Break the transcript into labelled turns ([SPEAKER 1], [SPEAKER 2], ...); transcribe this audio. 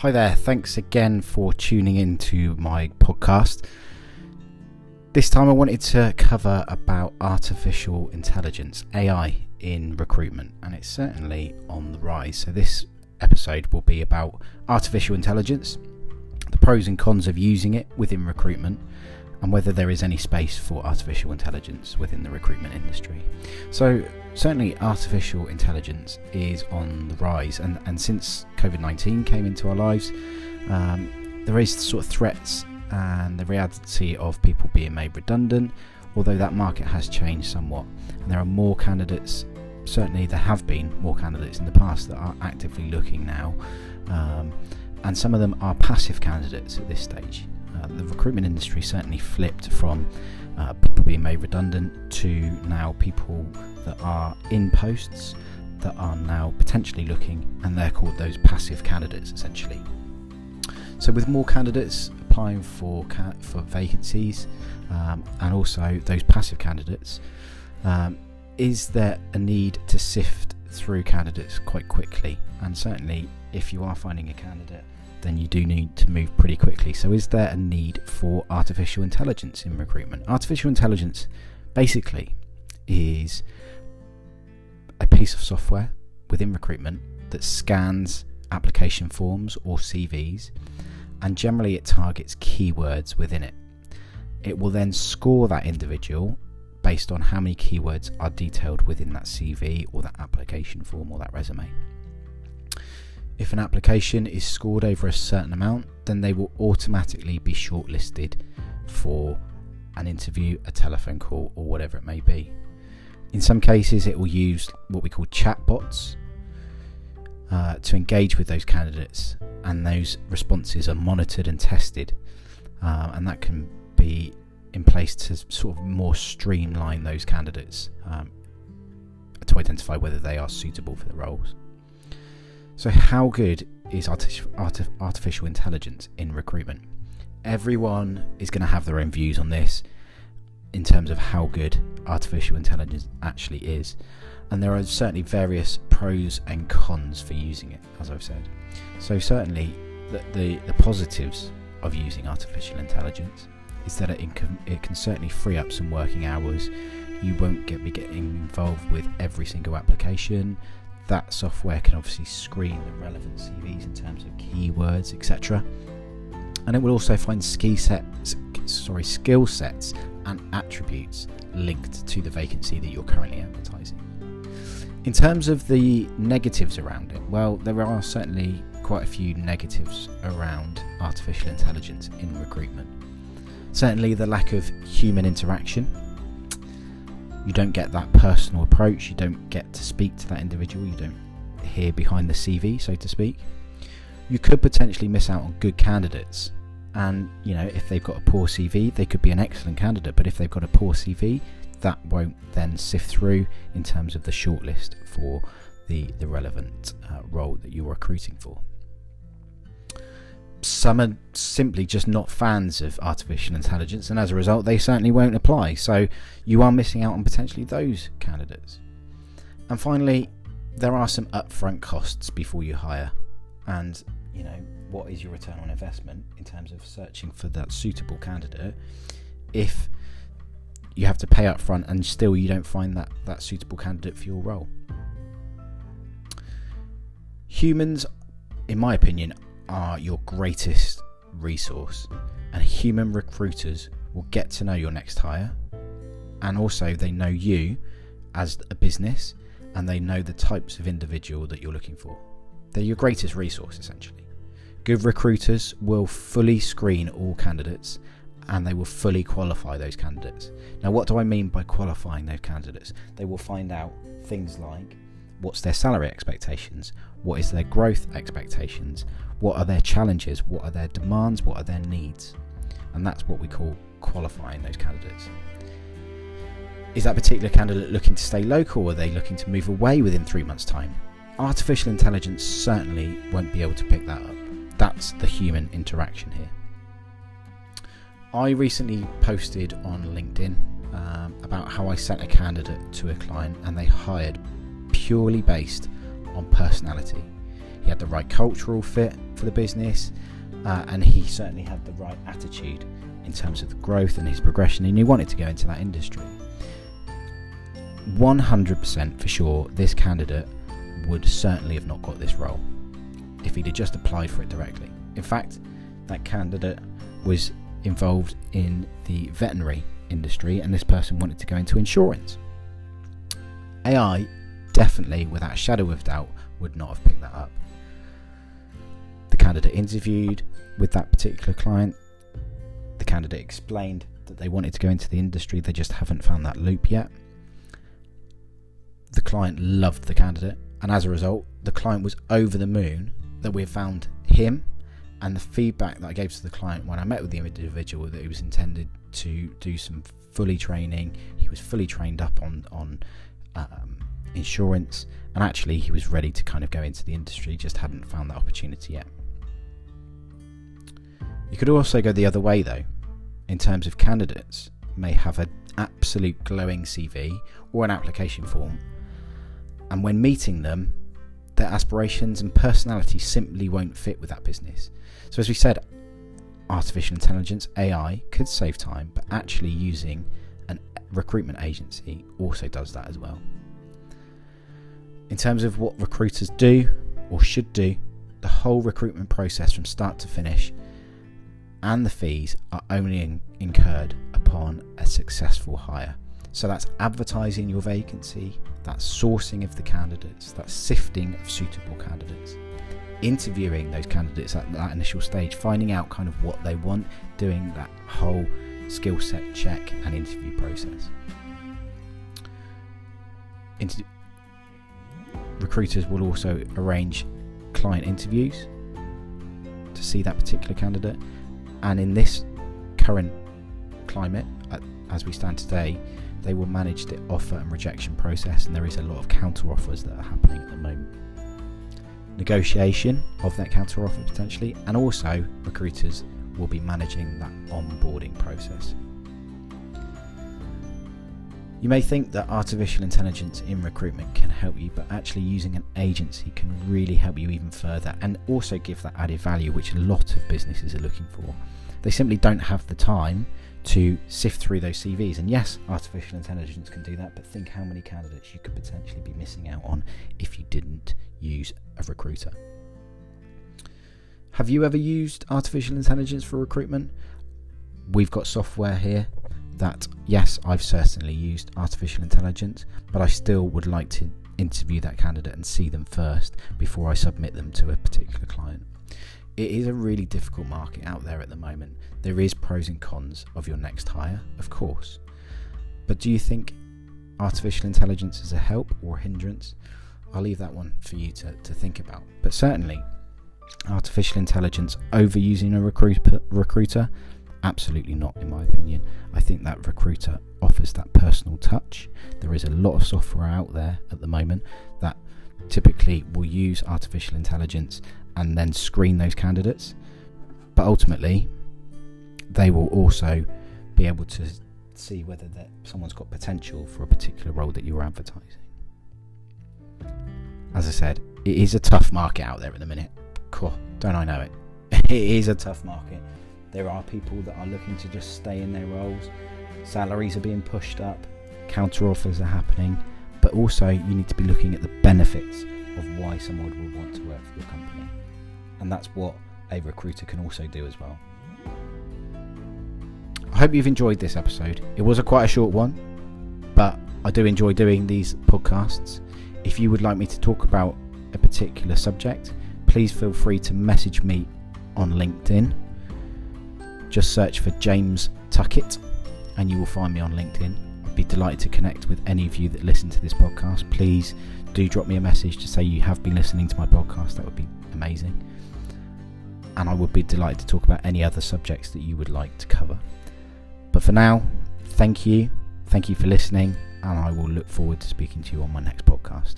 [SPEAKER 1] Hi there, thanks again for tuning in to my podcast. This time I wanted to cover about artificial intelligence, AI, in recruitment, and it's certainly on the rise. So, this episode will be about artificial intelligence, the pros and cons of using it within recruitment, and whether there is any space for artificial intelligence within the recruitment industry. So, certainly, artificial intelligence is on the rise, and, and since COVID 19 came into our lives, um, there is sort of threats and the reality of people being made redundant, although that market has changed somewhat. And there are more candidates, certainly, there have been more candidates in the past that are actively looking now, um, and some of them are passive candidates at this stage. The recruitment industry certainly flipped from uh, people being made redundant to now people that are in posts that are now potentially looking, and they're called those passive candidates essentially. So, with more candidates applying for ca- for vacancies, um, and also those passive candidates, um, is there a need to sift through candidates quite quickly? And certainly, if you are finding a candidate then you do need to move pretty quickly. So, is there a need for artificial intelligence in recruitment? Artificial intelligence basically is a piece of software within recruitment that scans application forms or CVs, and generally it targets keywords within it. It will then score that individual based on how many keywords are detailed within that CV or that application form or that resume. If an application is scored over a certain amount, then they will automatically be shortlisted for an interview, a telephone call, or whatever it may be. In some cases, it will use what we call chatbots uh, to engage with those candidates, and those responses are monitored and tested, uh, and that can be in place to sort of more streamline those candidates um, to identify whether they are suitable for the roles. So, how good is artificial intelligence in recruitment? Everyone is going to have their own views on this in terms of how good artificial intelligence actually is. And there are certainly various pros and cons for using it, as I've said. So, certainly, the, the, the positives of using artificial intelligence is that it can, it can certainly free up some working hours. You won't get be getting involved with every single application that software can obviously screen the relevant CVs in terms of keywords, etc. And it will also find skill sets, sorry, skill sets and attributes linked to the vacancy that you're currently advertising. In terms of the negatives around it, well, there are certainly quite a few negatives around artificial intelligence in recruitment. Certainly, the lack of human interaction you don't get that personal approach, you don't get to speak to that individual, you don't hear behind the CV, so to speak. You could potentially miss out on good candidates. And, you know, if they've got a poor CV, they could be an excellent candidate, but if they've got a poor CV, that won't then sift through in terms of the shortlist for the, the relevant uh, role that you're recruiting for some are simply just not fans of artificial intelligence, and as a result, they certainly won't apply. So you are missing out on potentially those candidates. And finally, there are some upfront costs before you hire, and you know what is your return on investment in terms of searching for that suitable candidate if you have to pay up front and still you don't find that, that suitable candidate for your role. Humans, in my opinion, are your greatest resource, and human recruiters will get to know your next hire, and also they know you as a business and they know the types of individual that you're looking for. They're your greatest resource essentially. Good recruiters will fully screen all candidates and they will fully qualify those candidates. Now, what do I mean by qualifying those candidates? They will find out things like what's their salary expectations, what is their growth expectations, what are their challenges? What are their demands? What are their needs? And that's what we call qualifying those candidates. Is that particular candidate looking to stay local or are they looking to move away within three months' time? Artificial intelligence certainly won't be able to pick that up. That's the human interaction here. I recently posted on LinkedIn um, about how I sent a candidate to a client and they hired purely based on personality he had the right cultural fit for the business, uh, and he certainly had the right attitude in terms of the growth and his progression, and he wanted to go into that industry. 100% for sure, this candidate would certainly have not got this role if he'd just applied for it directly. In fact, that candidate was involved in the veterinary industry, and this person wanted to go into insurance. AI definitely, without a shadow of doubt, would not have picked that up. The candidate interviewed with that particular client. The candidate explained that they wanted to go into the industry, they just haven't found that loop yet. The client loved the candidate, and as a result, the client was over the moon that we found him and the feedback that I gave to the client when I met with the individual that he was intended to do some fully training. He was fully trained up on on um, insurance, and actually he was ready to kind of go into the industry. Just hadn't found that opportunity yet. You could also go the other way though, in terms of candidates may have an absolute glowing CV or an application form, and when meeting them, their aspirations and personality simply won't fit with that business. So, as we said, artificial intelligence, AI, could save time, but actually using a recruitment agency also does that as well. In terms of what recruiters do or should do, the whole recruitment process from start to finish and the fees are only in- incurred upon a successful hire. So that's advertising your vacancy, that's sourcing of the candidates, that's sifting of suitable candidates, interviewing those candidates at that initial stage, finding out kind of what they want, doing that whole skill set check and interview process. Inter- recruiters will also arrange client interviews to see that particular candidate, and in this current climate, as we stand today, they will manage the offer and rejection process, and there is a lot of counter offers that are happening at the moment. Negotiation of that counter offer potentially, and also recruiters will be managing that onboarding process. You may think that artificial intelligence in recruitment can help you, but actually using an agency can really help you even further and also give that added value which a lot of businesses are looking for. They simply don't have the time to sift through those CVs. And yes, artificial intelligence can do that, but think how many candidates you could potentially be missing out on if you didn't use a recruiter. Have you ever used artificial intelligence for recruitment? We've got software here that, yes, I've certainly used artificial intelligence, but I still would like to interview that candidate and see them first before I submit them to a particular client it is a really difficult market out there at the moment. There is pros and cons of your next hire, of course. But do you think artificial intelligence is a help or a hindrance? I'll leave that one for you to, to think about. But certainly, artificial intelligence overusing a recruiter, recruiter, absolutely not, in my opinion. I think that recruiter offers that personal touch. There is a lot of software out there at the moment that typically will use artificial intelligence and then screen those candidates. But ultimately, they will also be able to see whether that someone's got potential for a particular role that you're advertising. As I said, it is a tough market out there at the minute. Cool, don't I know it? it is a tough market. There are people that are looking to just stay in their roles. Salaries are being pushed up, counter offers are happening, but also you need to be looking at the benefits of why someone would want to work for your company and that's what a recruiter can also do as well. I hope you've enjoyed this episode. It was a quite a short one, but I do enjoy doing these podcasts. If you would like me to talk about a particular subject, please feel free to message me on LinkedIn. Just search for James Tuckett and you will find me on LinkedIn. I'd be delighted to connect with any of you that listen to this podcast. Please do drop me a message to say you have been listening to my podcast. That would be amazing and I would be delighted to talk about any other subjects that you would like to cover. But for now, thank you, thank you for listening, and I will look forward to speaking to you on my next podcast.